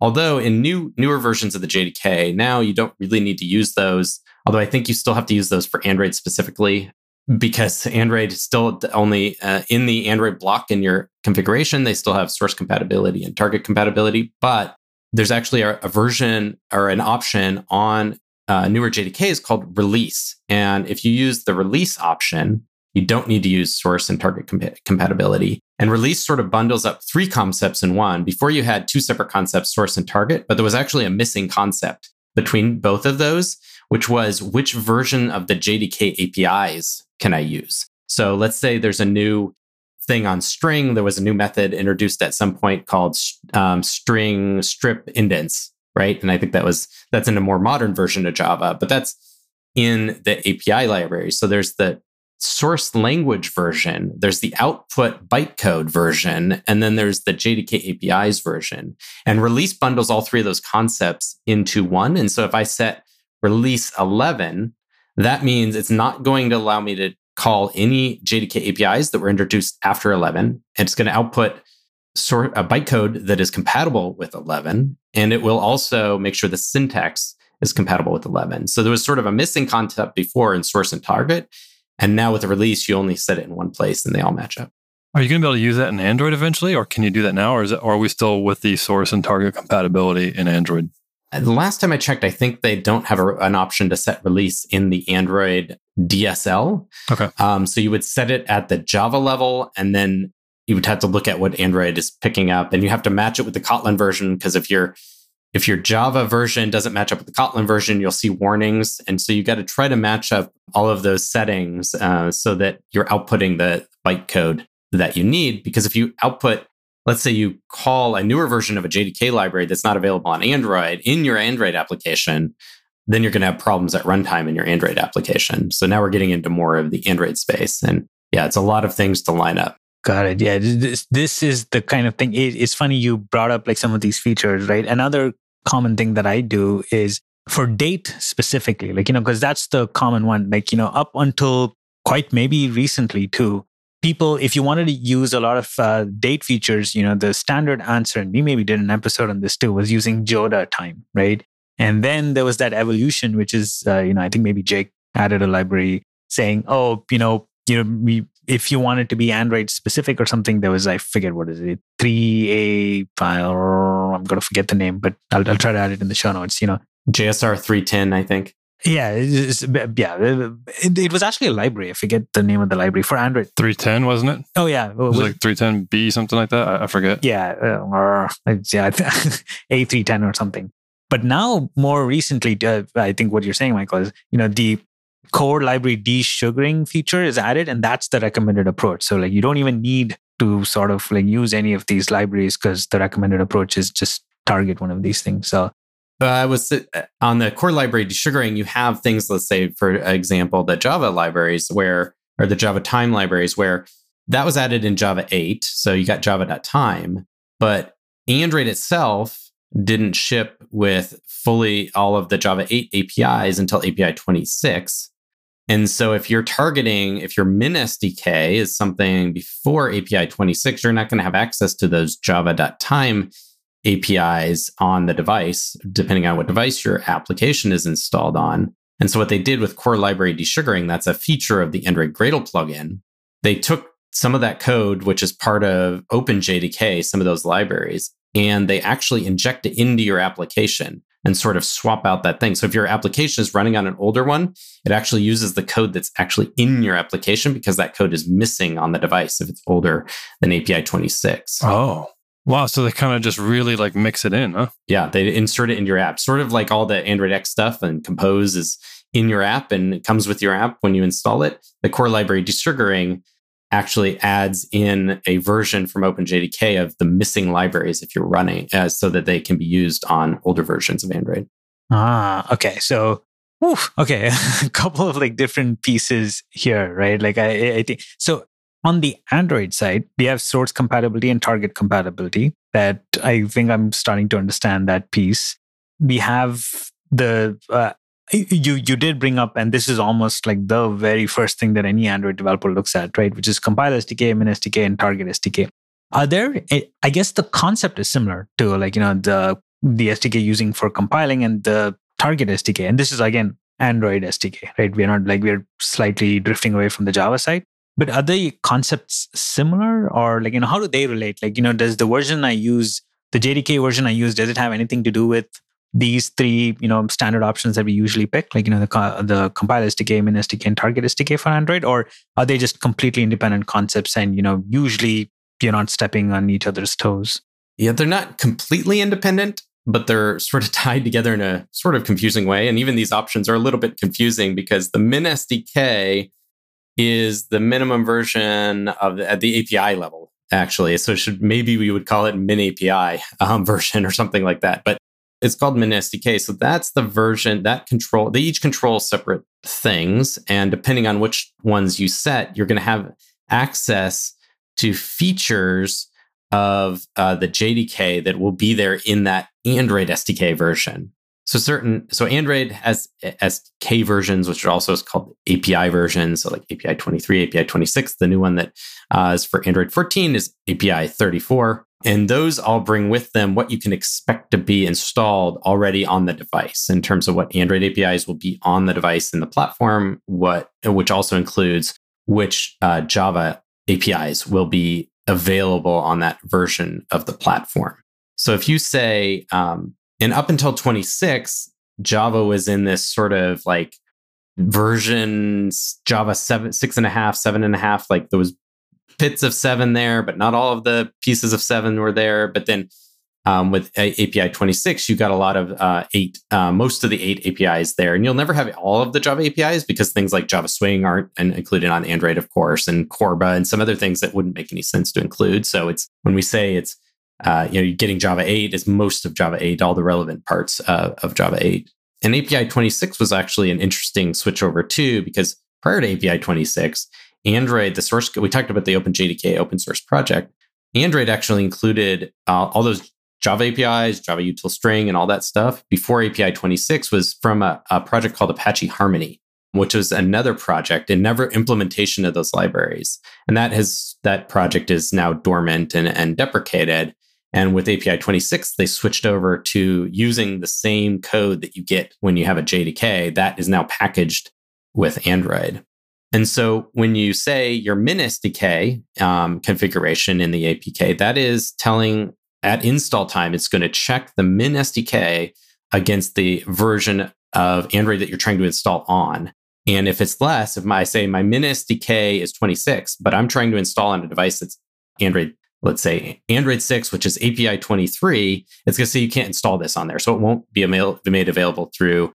Although in new newer versions of the JDK, now you don't really need to use those. Although I think you still have to use those for Android specifically because Android is still only uh, in the Android block in your configuration, they still have source compatibility and target compatibility. But there's actually a, a version or an option on uh, newer JDKs called release. And if you use the release option, you don't need to use source and target compatibility. And release sort of bundles up three concepts in one. Before you had two separate concepts, source and target, but there was actually a missing concept between both of those, which was which version of the JDK APIs can I use? So let's say there's a new thing on string. There was a new method introduced at some point called um, string strip indents, right? And I think that was that's in a more modern version of Java, but that's in the API library. So there's the source language version, there's the output bytecode version, and then there's the JDK APIs version. And release bundles all three of those concepts into one. And so if I set release 11 that means it's not going to allow me to call any JDK APIs that were introduced after 11. It's going to output sort a bytecode that is compatible with 11, and it will also make sure the syntax is compatible with 11. So there was sort of a missing concept before in source and target, and now with the release, you only set it in one place, and they all match up. Are you going to be able to use that in Android eventually, or can you do that now, or it, or are we still with the source and target compatibility in Android? The last time I checked, I think they don't have a, an option to set release in the Android DSL. Okay. Um, so you would set it at the Java level, and then you would have to look at what Android is picking up, and you have to match it with the Kotlin version because if your if your Java version doesn't match up with the Kotlin version, you'll see warnings, and so you got to try to match up all of those settings uh, so that you're outputting the bytecode that you need. Because if you output let's say you call a newer version of a JDK library that's not available on Android in your Android application, then you're going to have problems at runtime in your Android application. So now we're getting into more of the Android space. And yeah, it's a lot of things to line up. Got it. Yeah. This, this is the kind of thing. It, it's funny you brought up like some of these features, right? Another common thing that I do is for date specifically, like, you know, because that's the common one, like, you know, up until quite maybe recently too, people, if you wanted to use a lot of uh, date features, you know, the standard answer, and we maybe did an episode on this too, was using Joda time, right? And then there was that evolution, which is, uh, you know, I think maybe Jake added a library saying, oh, you know, you know, we, if you wanted to be Android specific or something, there was, I forget what is it, 3A file, I'm going to forget the name, but I'll, I'll try to add it in the show notes, you know. JSR 310, I think. Yeah, yeah. It, it, was actually a library. I forget the name of the library for Android. 310, wasn't it? Oh, yeah. It was, like 310B, something like that. I, I forget. Yeah. Uh, yeah. A310 or something. But now, more recently, uh, I think what you're saying, Michael, is, you know, the core library desugaring feature is added, and that's the recommended approach. So, like, you don't even need to sort of like use any of these libraries because the recommended approach is just target one of these things. So, uh, I was uh, on the core library desugaring. You have things, let's say, for example, the Java libraries where, or the Java time libraries where that was added in Java 8. So you got java.time, but Android itself didn't ship with fully all of the Java 8 APIs until API 26. And so if you're targeting, if your min SDK is something before API 26, you're not going to have access to those java.time APIs on the device, depending on what device your application is installed on. And so what they did with core library desugaring, that's a feature of the Android Gradle plugin. They took some of that code, which is part of OpenJDK, some of those libraries, and they actually inject it into your application and sort of swap out that thing. So if your application is running on an older one, it actually uses the code that's actually in your application because that code is missing on the device if it's older than API 26. Oh. Wow, so they kind of just really like mix it in, huh? Yeah, they insert it in your app. Sort of like all the Android X stuff and Compose is in your app and it comes with your app when you install it. The core library desugaring actually adds in a version from OpenJDK of the missing libraries if you're running, uh, so that they can be used on older versions of Android. Ah, okay. So, oof, okay, a couple of like different pieces here, right? Like I, I think so. On the Android side, we have source compatibility and target compatibility. That I think I'm starting to understand that piece. We have the uh, you you did bring up and this is almost like the very first thing that any android developer looks at right which is compile sdk min sdk and target sdk are there eh, i guess the concept is similar to like you know the the sdk using for compiling and the target sdk and this is again android sdk right we're not like we're slightly drifting away from the java side but are the concepts similar or like you know how do they relate like you know does the version i use the jdk version i use does it have anything to do with these three, you know, standard options that we usually pick, like you know, the the compile SDK, min SDK, and target SDK for Android, or are they just completely independent concepts? And you know, usually you're not stepping on each other's toes. Yeah, they're not completely independent, but they're sort of tied together in a sort of confusing way. And even these options are a little bit confusing because the min SDK is the minimum version of at the API level actually. So should maybe we would call it min API um, version or something like that. But it's called Min SDK. So that's the version that control, they each control separate things. And depending on which ones you set, you're going to have access to features of uh, the JDK that will be there in that Android SDK version. So certain, so Android has SDK versions, which are also called API versions. So like API 23, API 26. The new one that uh, is for Android 14 is API 34. And those all bring with them what you can expect to be installed already on the device in terms of what Android APIs will be on the device in the platform, what which also includes which uh, Java APIs will be available on that version of the platform. So if you say, um, and up until 26, Java was in this sort of like versions Java seven, six and a half, seven and a half, like those bits of seven there, but not all of the pieces of seven were there. But then um, with API 26, you got a lot of uh, eight, uh, most of the eight APIs there. And you'll never have all of the Java APIs because things like Java Swing aren't included on Android, of course, and Corba and some other things that wouldn't make any sense to include. So it's when we say it's, uh, you know, getting Java 8 is most of Java 8, all the relevant parts uh, of Java 8. And API 26 was actually an interesting switch over too, because prior to API 26, Android, the source, we talked about the OpenJDK open source project. Android actually included uh, all those Java APIs, Java util string, and all that stuff before API 26 was from a, a project called Apache Harmony, which was another project and never implementation of those libraries. And that has that project is now dormant and, and deprecated. And with API 26, they switched over to using the same code that you get when you have a JDK that is now packaged with Android. And so when you say your min SDK um, configuration in the APK, that is telling at install time, it's going to check the min SDK against the version of Android that you're trying to install on. And if it's less, if I say my min SDK is 26, but I'm trying to install on a device that's Android, let's say Android 6, which is API 23, it's going to say you can't install this on there. So it won't be made available through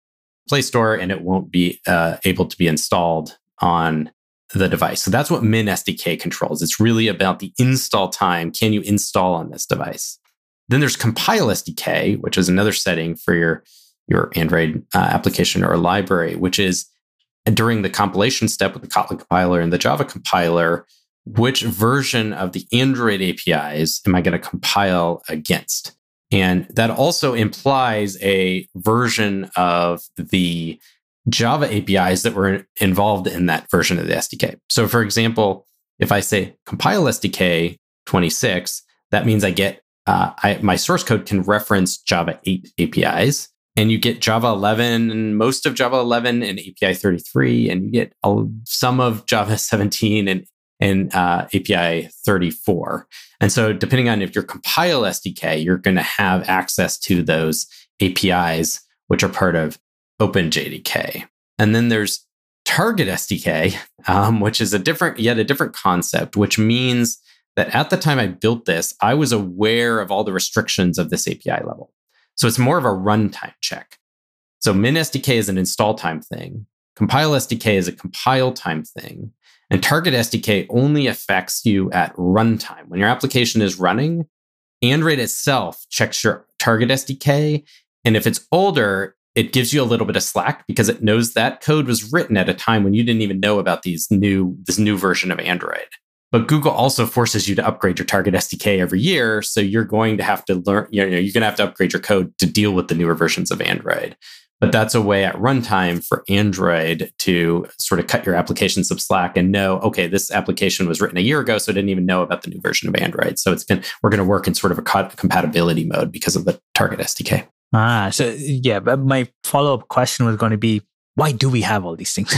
Play Store and it won't be uh, able to be installed on the device. So that's what Min SDK controls. It's really about the install time. Can you install on this device? Then there's Compile SDK, which is another setting for your, your Android uh, application or library, which is during the compilation step with the Kotlin compiler and the Java compiler, which version of the Android APIs am I going to compile against? And that also implies a version of the Java APIs that were involved in that version of the SDK. So, for example, if I say compile SDK 26, that means I get uh, I, my source code can reference Java 8 APIs, and you get Java 11 and most of Java 11 and API 33, and you get a, some of Java 17 and and uh, API 34. And so, depending on if your compile SDK, you're going to have access to those APIs, which are part of OpenJDK. And then there's Target SDK, um, which is a different, yet a different concept, which means that at the time I built this, I was aware of all the restrictions of this API level. So it's more of a runtime check. So Min SDK is an install time thing. Compile SDK is a compile time thing. And Target SDK only affects you at runtime. When your application is running, Android itself checks your Target SDK. And if it's older, it gives you a little bit of slack because it knows that code was written at a time when you didn't even know about these new this new version of Android. But Google also forces you to upgrade your Target SDK every year, so you're going to have to learn. You know, you're going to have to upgrade your code to deal with the newer versions of Android. But that's a way at runtime for Android to sort of cut your application some slack and know, okay, this application was written a year ago, so it didn't even know about the new version of Android. So it's going we're going to work in sort of a compatibility mode because of the Target SDK. Ah, so yeah, but my follow up question was going to be why do we have all these things?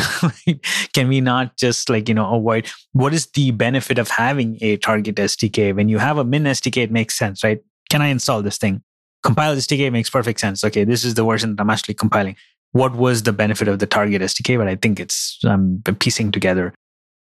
Can we not just like, you know, avoid what is the benefit of having a target SDK? When you have a min SDK, it makes sense, right? Can I install this thing? Compile SDK makes perfect sense. Okay, this is the version that I'm actually compiling. What was the benefit of the target SDK? But I think it's I'm piecing together.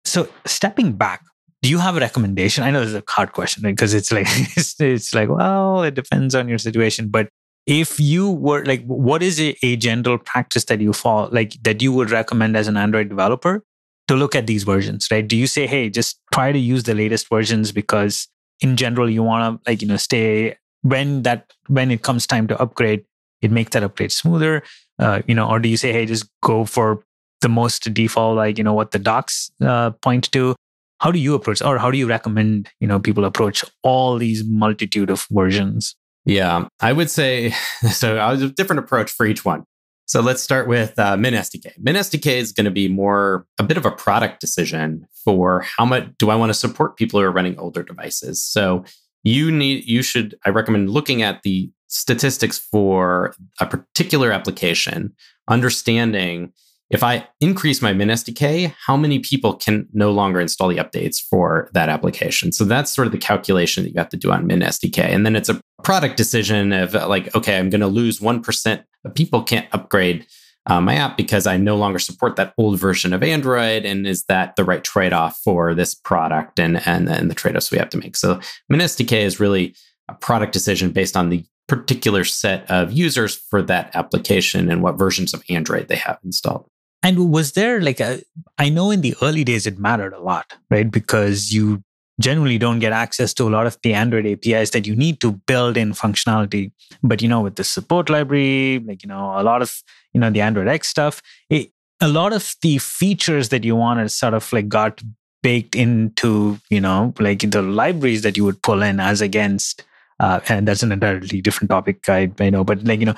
So stepping back, do you have a recommendation? I know this is a hard question because it's like it's, it's like well, it depends on your situation. But if you were like what is a, a general practice that you follow like that you would recommend as an android developer to look at these versions right do you say hey just try to use the latest versions because in general you want to like you know stay when that when it comes time to upgrade it makes that upgrade smoother uh, you know or do you say hey just go for the most default like you know what the docs uh, point to how do you approach or how do you recommend you know people approach all these multitude of versions yeah, I would say so. I was a different approach for each one. So let's start with uh, Min SDK. Min SDK is going to be more a bit of a product decision for how much do I want to support people who are running older devices. So you need you should I recommend looking at the statistics for a particular application, understanding if I increase my Min SDK, how many people can no longer install the updates for that application? So that's sort of the calculation that you have to do on Min SDK. And then it's a product decision of like, okay, I'm going to lose 1% of people can't upgrade uh, my app because I no longer support that old version of Android. And is that the right trade off for this product and, and, and the trade offs we have to make? So Min SDK is really a product decision based on the particular set of users for that application and what versions of Android they have installed. And was there like a, I know in the early days it mattered a lot, right? Because you generally don't get access to a lot of the Android APIs that you need to build in functionality. But, you know, with the support library, like, you know, a lot of, you know, the Android X stuff, it, a lot of the features that you wanted sort of like got baked into, you know, like the libraries that you would pull in as against Uh, and that's an entirely different topic, I, I know. But like, you know,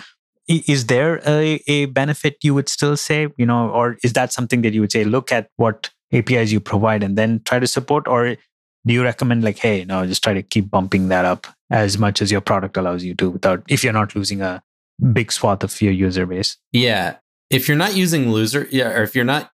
is there a, a benefit you would still say, you know, or is that something that you would say, look at what APIs you provide and then try to support? Or do you recommend like, hey, no, just try to keep bumping that up as much as your product allows you to without, if you're not losing a big swath of your user base? Yeah. If you're not using loser, yeah, or if you're not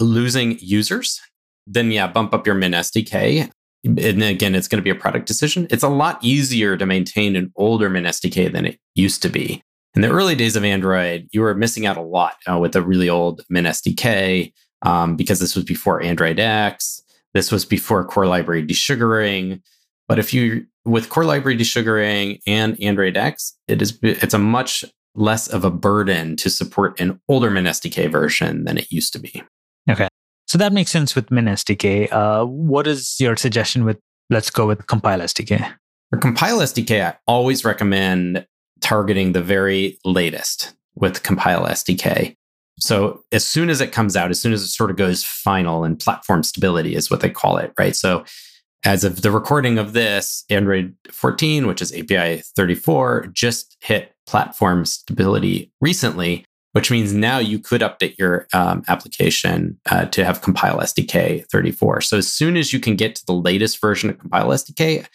losing users, then yeah, bump up your min SDK. And again, it's going to be a product decision. It's a lot easier to maintain an older min SDK than it used to be. In the early days of Android, you were missing out a lot uh, with a really old min SDK um, because this was before Android X. This was before core library desugaring. But if you with core library desugaring and Android X, it is it's a much less of a burden to support an older Min SDK version than it used to be. Okay. So that makes sense with Min SDK. Uh, what is your suggestion with let's go with Compile SDK? For Compile SDK, I always recommend targeting the very latest with Compile SDK. So as soon as it comes out, as soon as it sort of goes final and platform stability is what they call it, right? So as of the recording of this, Android 14, which is API 34, just hit platform stability recently, which means now you could update your um, application uh, to have Compile SDK 34. So as soon as you can get to the latest version of Compile SDK,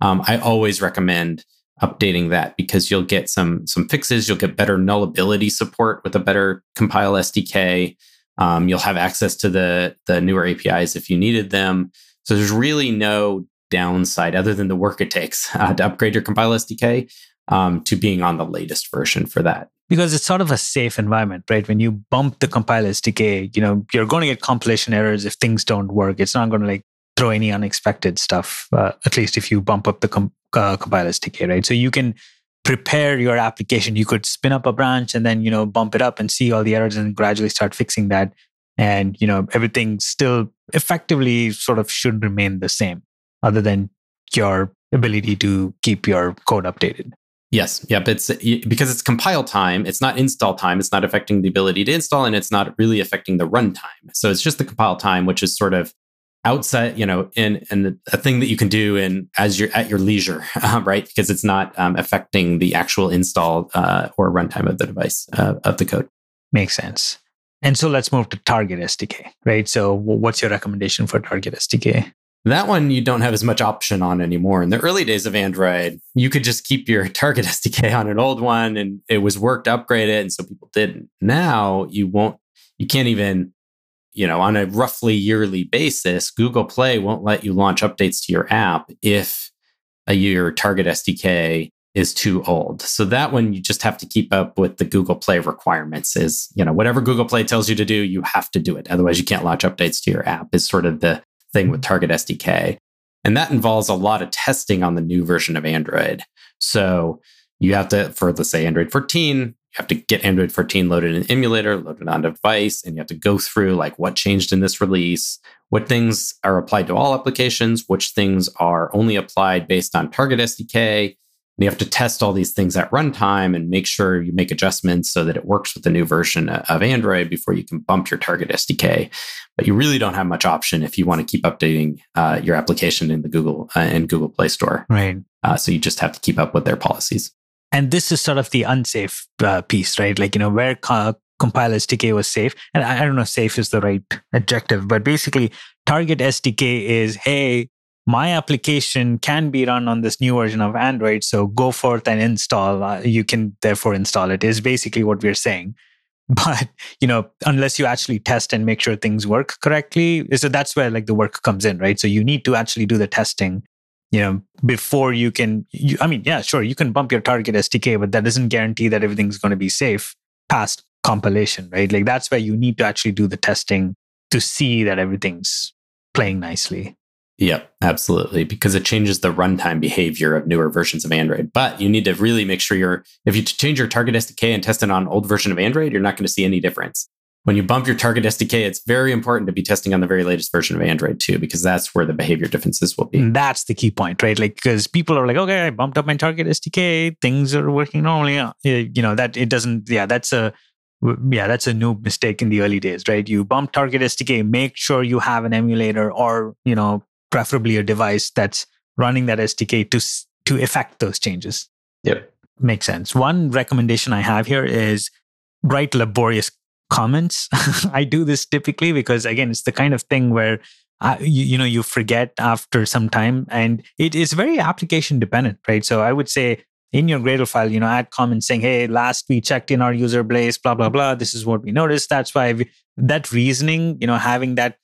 um, I always recommend updating that because you'll get some some fixes. You'll get better nullability support with a better Compile SDK. Um, you'll have access to the the newer APIs if you needed them. So there's really no downside other than the work it takes uh, to upgrade your Compile SDK um, to being on the latest version for that. Because it's sort of a safe environment, right? When you bump the Compile SDK, you know you're going to get compilation errors if things don't work. It's not going to like throw any unexpected stuff. Uh, at least if you bump up the com- uh, Compile SDK, right? So you can prepare your application. You could spin up a branch and then you know bump it up and see all the errors and gradually start fixing that. And you know everything still effectively sort of should remain the same, other than your ability to keep your code updated. Yes. Yep. It's because it's compile time. It's not install time. It's not affecting the ability to install, and it's not really affecting the runtime. So it's just the compile time, which is sort of outside, you know, in and a thing that you can do in as you're at your leisure, uh, right? Because it's not um, affecting the actual install uh, or runtime of the device uh, of the code. Makes sense. And so let's move to Target SDK, right? So what's your recommendation for Target SDK? That one you don't have as much option on anymore. In the early days of Android, you could just keep your Target SDK on an old one and it was worked to upgrade it. And so people didn't. Now you won't, you can't even, you know, on a roughly yearly basis, Google Play won't let you launch updates to your app if a your Target SDK is too old. So that one you just have to keep up with the Google Play requirements is, you know, whatever Google Play tells you to do, you have to do it. Otherwise you can't launch updates to your app is sort of the thing with Target SDK. And that involves a lot of testing on the new version of Android. So you have to, for let's say Android 14, you have to get Android 14 loaded in emulator, loaded on device, and you have to go through like what changed in this release, what things are applied to all applications, which things are only applied based on Target SDK, And you have to test all these things at runtime and make sure you make adjustments so that it works with the new version of Android before you can bump your target SDK. But you really don't have much option if you want to keep updating uh, your application in the Google uh, in Google Play Store. Right. Uh, so you just have to keep up with their policies. And this is sort of the unsafe uh, piece, right? Like you know where co- compile SDK was safe, and I, I don't know safe is the right adjective, but basically target SDK is hey my application can be run on this new version of Android. So go forth and install. Uh, you can therefore install it, is basically what we're saying. But, you know, unless you actually test and make sure things work correctly, so that's where like the work comes in, right? So you need to actually do the testing, you know, before you can, you, I mean, yeah, sure, you can bump your target SDK, but that doesn't guarantee that everything's going to be safe past compilation, right? Like that's where you need to actually do the testing to see that everything's playing nicely. Yep, absolutely. Because it changes the runtime behavior of newer versions of Android. But you need to really make sure you're, if you change your target SDK and test it on old version of Android, you're not going to see any difference. When you bump your target SDK, it's very important to be testing on the very latest version of Android too, because that's where the behavior differences will be. And that's the key point, right? Like, because people are like, okay, I bumped up my target SDK, things are working normally. Uh, you know, that it doesn't, yeah, that's a, yeah, that's a new mistake in the early days, right? You bump target SDK, make sure you have an emulator or, you know, preferably a device that's running that SDK to to effect those changes. Yep. Makes sense. One recommendation I have here is write laborious comments. I do this typically because, again, it's the kind of thing where uh, you, you know you forget after some time, and it is very application dependent, right? So I would say in your Gradle file, you know, add comments saying, "Hey, last we checked in our user base, blah blah blah. This is what we noticed. That's why we, that reasoning, you know, having that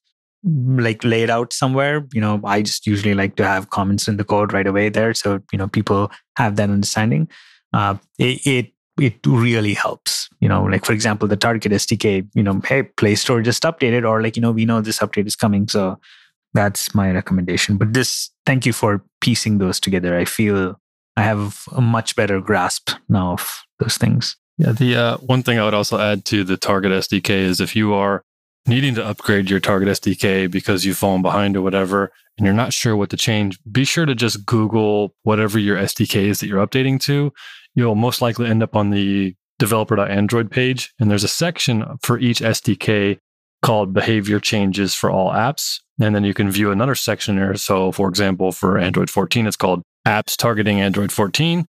like laid out somewhere you know i just usually like to have comments in the code right away there so you know people have that understanding uh, it, it it really helps. You know like for example the target sdk you know hey play store just updated or like you know we know this update is coming so that's my recommendation. But this thank you for piecing those together. I feel i have a much better grasp now of those things. Yeah the uh, one thing i would also add to the target sdk is if you are needing to upgrade your target sdk because you've fallen behind or whatever and you're not sure what to change be sure to just google whatever your sdk is that you're updating to you'll most likely end up on the developer.android page. And there's a section for each SDK called behavior changes for all apps. And then you can view another section there. So, for example, for Android 14, it's called apps targeting Android 14.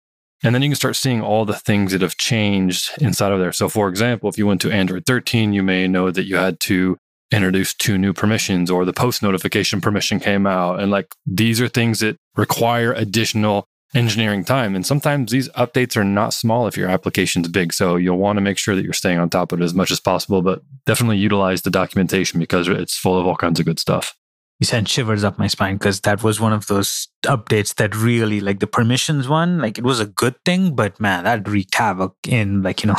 And then you can start seeing all the things that have changed inside of there. So, for example, if you went to Android 13, you may know that you had to introduce two new permissions or the post notification permission came out. And like these are things that require additional engineering time. And sometimes these updates are not small if your application's big. So you'll want to make sure that you're staying on top of it as much as possible, but definitely utilize the documentation because it's full of all kinds of good stuff. You sent shivers up my spine because that was one of those updates that really, like the permissions one, like it was a good thing, but man, that wreaked havoc in, like, you know,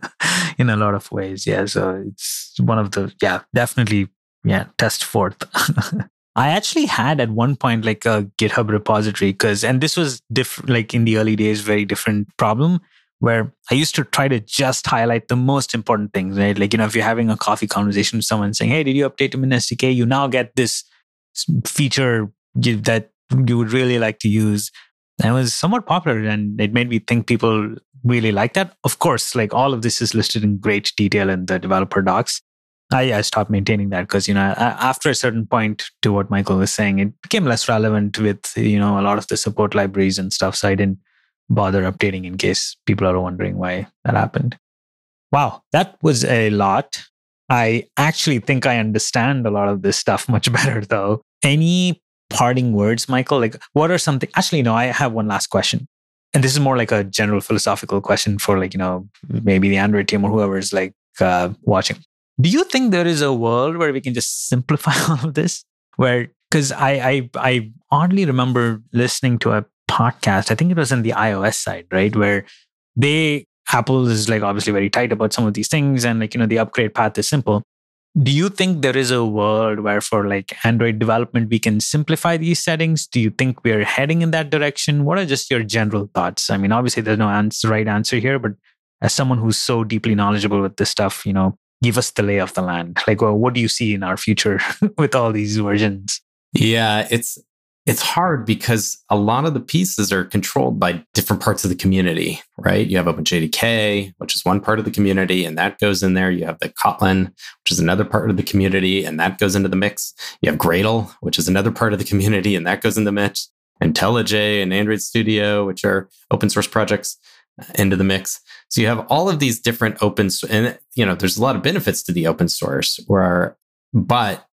in a lot of ways. Yeah. So it's one of the, yeah, definitely, yeah, test forth. I actually had at one point like a GitHub repository because, and this was different, like in the early days, very different problem where I used to try to just highlight the most important things, right? Like, you know, if you're having a coffee conversation with someone saying, Hey, did you update them in SDK? You now get this feature that you would really like to use. And it was somewhat popular and it made me think people really like that. Of course, like all of this is listed in great detail in the developer docs. I, I stopped maintaining that because you know after a certain point to what Michael was saying, it became less relevant with you know a lot of the support libraries and stuff. So I didn't bother updating in case people are wondering why that happened. Wow, that was a lot. I actually think I understand a lot of this stuff much better though. Any parting words, Michael? Like, what are something? Actually, no. I have one last question, and this is more like a general philosophical question for like you know maybe the Android team or whoever is like uh, watching do you think there is a world where we can just simplify all of this? Where because I, I I oddly remember listening to a podcast. I think it was in the iOS side, right, where they Apple is like obviously very tight about some of these things, and like you know the upgrade path is simple. Do you think there is a world where for like Android development we can simplify these settings? Do you think we're heading in that direction? What are just your general thoughts? I mean, obviously there's no answer, right answer here, but as someone who's so deeply knowledgeable with this stuff, you know, give us the lay of the land. Like well, what do you see in our future with all these versions? Yeah it's it's hard because a lot of the pieces are controlled by different parts of the community right? You have openjdk which is one part of the community and that goes in there. You have the kotlin which is another part of the community and that goes into the mix. You have gradle which is another part of the community and that goes in the mix. IntelliJ and Android Studio, which are open source projects, into the mix. So you have all of these different open and you know there's a lot of benefits to the open source where but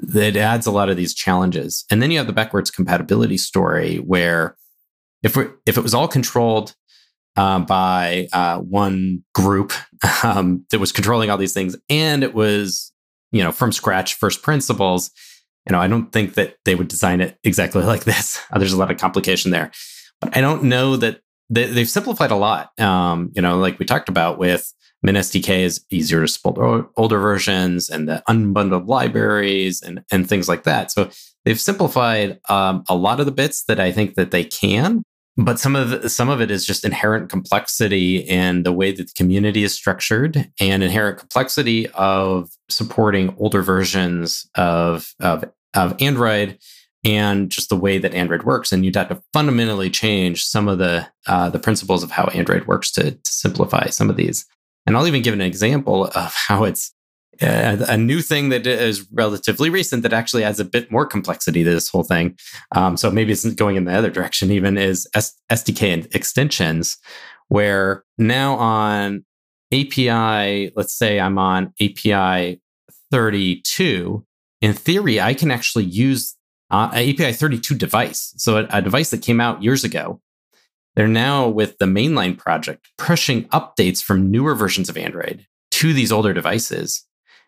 it adds a lot of these challenges. And then you have the backwards compatibility story where if we if it was all controlled uh, by uh, one group um, that was controlling all these things and it was you know from scratch first principles you know i don't think that they would design it exactly like this there's a lot of complication there but i don't know that they, have simplified a lot. Um, you know, like we talked about with MinSDK is easier to support older versions and the unbundled libraries and, and things like that. So they've simplified um, a lot of the bits that I think that they can. But some of the, some of it is just inherent complexity in the way that the community is structured, and inherent complexity of supporting older versions of of, of Android and just the way that Android works. And you'd have to fundamentally change some of the uh, the principles of how Android works to, to simplify some of these. And I'll even give an example of how it's uh, a new thing that is relatively recent that actually adds a bit more complexity to this whole thing. Um, so maybe it's going in the other direction. Even is S- SDK and extensions, where now on API, let's say I'm on API 32. In theory, I can actually use uh, API 32 device. So a, a device that came out years ago. They're now with the mainline project pushing updates from newer versions of Android to these older devices.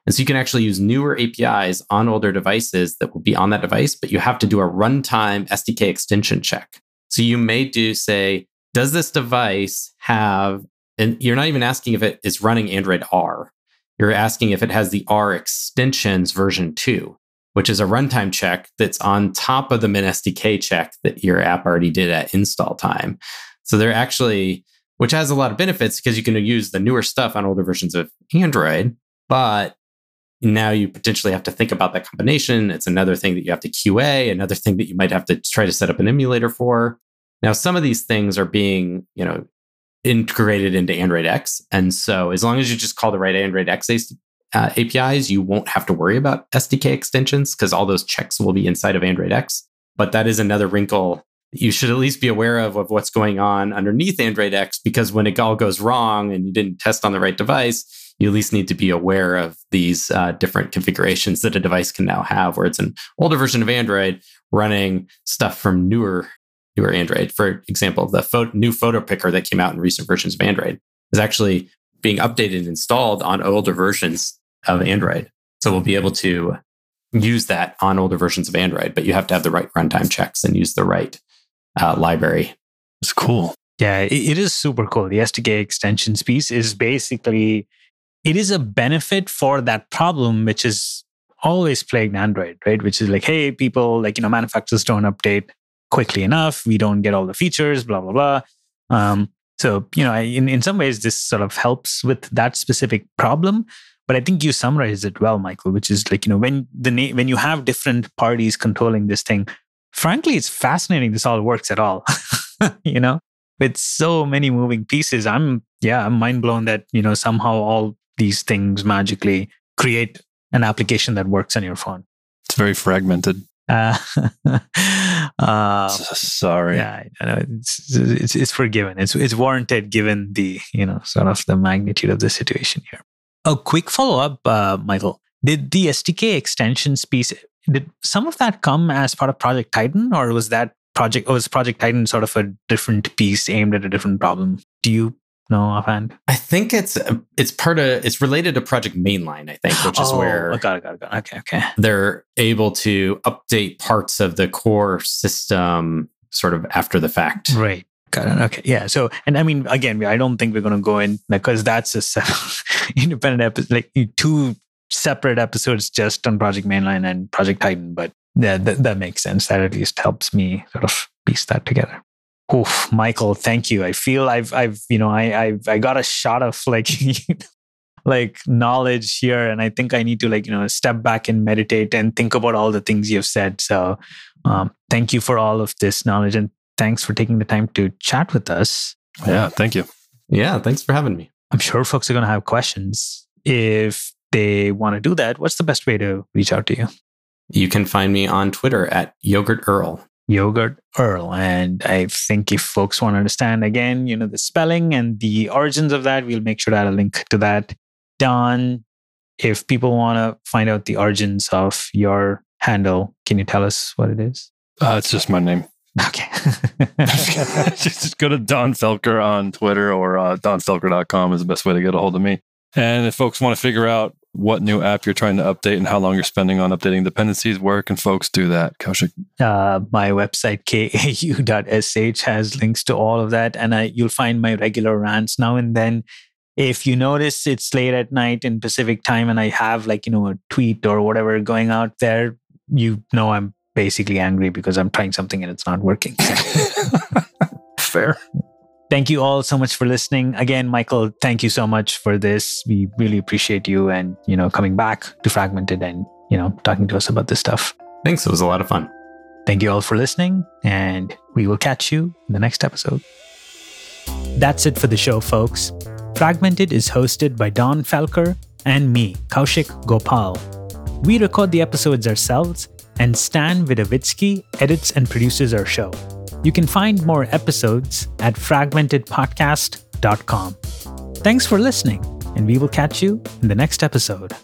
And so you can actually use newer APIs on older devices that will be on that device, but you have to do a runtime SDK extension check. So you may do say, does this device have, and you're not even asking if it is running Android R. You're asking if it has the R extensions version two which is a runtime check that's on top of the Min SDK check that your app already did at install time. So they're actually, which has a lot of benefits because you can use the newer stuff on older versions of Android, but now you potentially have to think about that combination. It's another thing that you have to QA, another thing that you might have to try to set up an emulator for. Now, some of these things are being, you know, integrated into Android X. And so as long as you just call the right Android X uh, APIs, you won't have to worry about SDK extensions because all those checks will be inside of Android X. But that is another wrinkle you should at least be aware of, of what's going on underneath Android X because when it all goes wrong and you didn't test on the right device, you at least need to be aware of these uh, different configurations that a device can now have, where it's an older version of Android running stuff from newer newer Android. For example, the pho- new photo picker that came out in recent versions of Android is actually being updated and installed on older versions of Android. So we'll be able to use that on older versions of Android, but you have to have the right runtime checks and use the right uh, library. It's cool. Yeah, it, it is super cool. The SDK extensions piece is basically it is a benefit for that problem, which is always plagued Android, right? Which is like, hey, people like you know manufacturers don't update quickly enough. We don't get all the features, blah blah blah. Um, so you know, in in some ways, this sort of helps with that specific problem. But I think you summarized it well, Michael, which is like, you know, when the na- when you have different parties controlling this thing, frankly, it's fascinating this all works at all. you know, with so many moving pieces. I'm yeah, I'm mind blown that, you know, somehow all these things magically create an application that works on your phone. It's very fragmented. Uh, uh, Sorry. Yeah, I know. It's, it's it's forgiven. It's it's warranted given the you know sort of the magnitude of the situation here. A quick follow up, uh, Michael. Did the SDK extensions piece, did some of that come as part of Project Titan, or was that project, or was Project Titan sort of a different piece aimed at a different problem? Do you know offhand? I think it's it's part of it's related to Project Mainline, I think, which is oh, where got it, got it, got it. Okay, okay. They're able to update parts of the core system sort of after the fact. Right. It. Okay. Yeah. So, and I mean, again, I don't think we're going to go in because that's a independent episode, like two separate episodes just on Project Mainline and Project Titan. But yeah, that, that makes sense. That at least helps me sort of piece that together. Oof, Michael, thank you. I feel I've, I've, you know, I, I've, I got a shot of like, like knowledge here, and I think I need to like, you know, step back and meditate and think about all the things you've said. So, um, thank you for all of this knowledge, and thanks for taking the time to chat with us. Yeah, thank you. Yeah, thanks for having me. I'm sure folks are going to have questions. If they want to do that, what's the best way to reach out to you? You can find me on Twitter at Yogurtearl. Yogurt Earl. And I think if folks want to understand again, you know, the spelling and the origins of that, we'll make sure to add a link to that. Donn, if people want to find out the origins of your handle, can you tell us what it is? Uh, it's just my name. Okay. just go to Donn Felker on Twitter or uh, donnfelker.com is the best way to get a hold of me. And if folks want to figure out what new app you're trying to update and how long you're spending on updating dependencies, where can folks do that, Kaushik? Uh, my website, kau.sh, has links to all of that. And I, you'll find my regular rants now and then. If you notice it's late at night in Pacific time and I have like, you know, a tweet or whatever going out there, you know I'm basically angry because I'm trying something and it's not working. Fair. Thank you all so much for listening. Again, Michael, thank you so much for this. We really appreciate you and, you know, coming back to Fragmented and, you know, talking to us about this stuff. Thanks. It was a lot of fun. Thank you all for listening, and we will catch you in the next episode. That's it for the show, folks. Fragmented is hosted by Donn Felker, and me, Kaushik Gopal. We record the episodes ourselves, and Stan Vidovitsky edits and produces our show. You can find more episodes at fragmentedpodcast.com. Thanks for listening, and we will catch you in the next episode.